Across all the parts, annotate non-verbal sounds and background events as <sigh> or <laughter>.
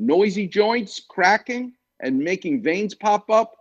noisy joints, cracking, and making veins pop up,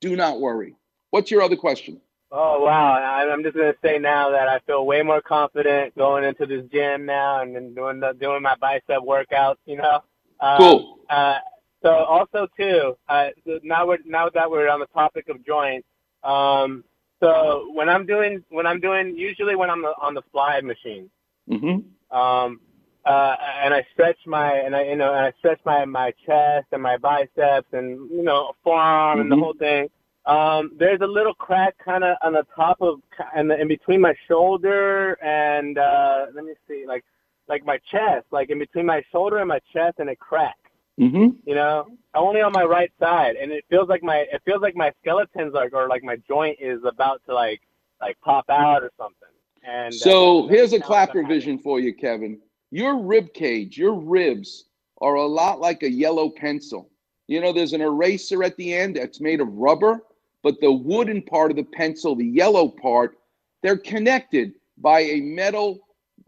do not worry. What's your other question? Oh wow! I'm just gonna say now that I feel way more confident going into this gym now and doing the, doing my bicep workouts. You know. Um, cool. Uh, so also too, uh, now we're now that we're on the topic of joints, um, so when I'm doing when I'm doing usually when I'm on the fly machine, mm-hmm. um, uh, and I stretch my and I you know and I stretch my my chest and my biceps and you know forearm mm-hmm. and the mm-hmm. whole thing. Um, there's a little crack kind of on the top of and in between my shoulder and uh, let me see like like my chest like in between my shoulder and my chest and it cracks. Mm-hmm. You know, only on my right side, and it feels like my it feels like my skeletons are or like my joint is about to like like pop out or something. And so uh, here's a clapper vision for you, Kevin. Your rib cage, your ribs are a lot like a yellow pencil. You know, there's an eraser at the end that's made of rubber, but the wooden part of the pencil, the yellow part, they're connected by a metal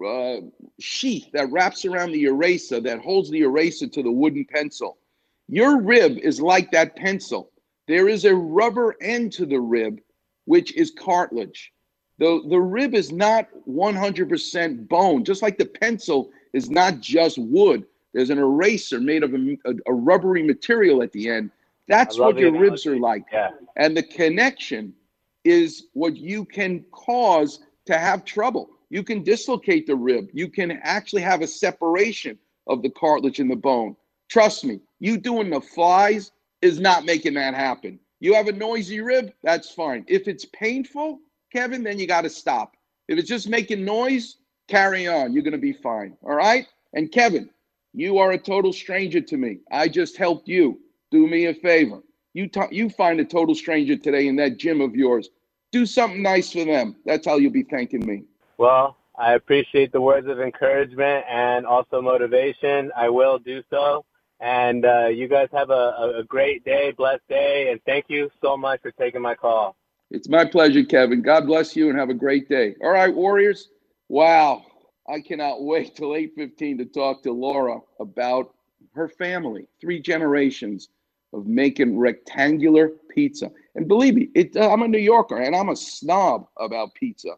uh, sheath that wraps around the eraser that holds the eraser to the wooden pencil. Your rib is like that pencil. There is a rubber end to the rib, which is cartilage. The, the rib is not 100% bone, just like the pencil is not just wood. There's an eraser made of a, a, a rubbery material at the end. That's what your ribs are like. Yeah. And the connection is what you can cause to have trouble. You can dislocate the rib. You can actually have a separation of the cartilage and the bone. Trust me, you doing the flies is not making that happen. You have a noisy rib, that's fine. If it's painful, Kevin, then you got to stop. If it's just making noise, carry on. You're going to be fine. All right? And Kevin, you are a total stranger to me. I just helped you. Do me a favor. You t- you find a total stranger today in that gym of yours. Do something nice for them. That's how you'll be thanking me. Well, I appreciate the words of encouragement and also motivation. I will do so. And uh, you guys have a, a great day, blessed day, and thank you so much for taking my call. It's my pleasure, Kevin. God bless you and have a great day. All right, Warriors. Wow. I cannot <laughs> wait till 8:15 to talk to Laura about her family, three generations of making rectangular pizza. And believe me, it, uh, I'm a New Yorker and I'm a snob about pizza.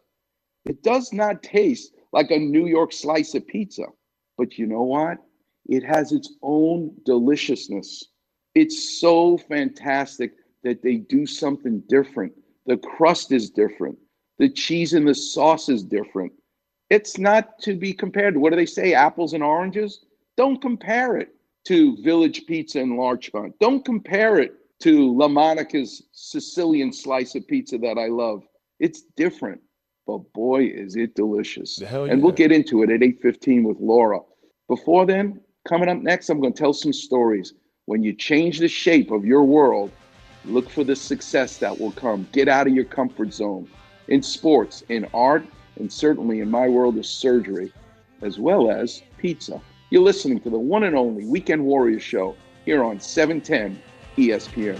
It does not taste like a New York slice of pizza. But you know what? It has its own deliciousness. It's so fantastic that they do something different. The crust is different. The cheese and the sauce is different. It's not to be compared what do they say, apples and oranges? Don't compare it to Village Pizza in Larchmont. Don't compare it to La Monica's Sicilian slice of pizza that I love. It's different but boy, is it delicious. Yeah. And we'll get into it at 8.15 with Laura. Before then, coming up next, I'm going to tell some stories. When you change the shape of your world, look for the success that will come. Get out of your comfort zone in sports, in art, and certainly in my world of surgery, as well as pizza. You're listening to the one and only Weekend Warrior Show here on 710 ESPN.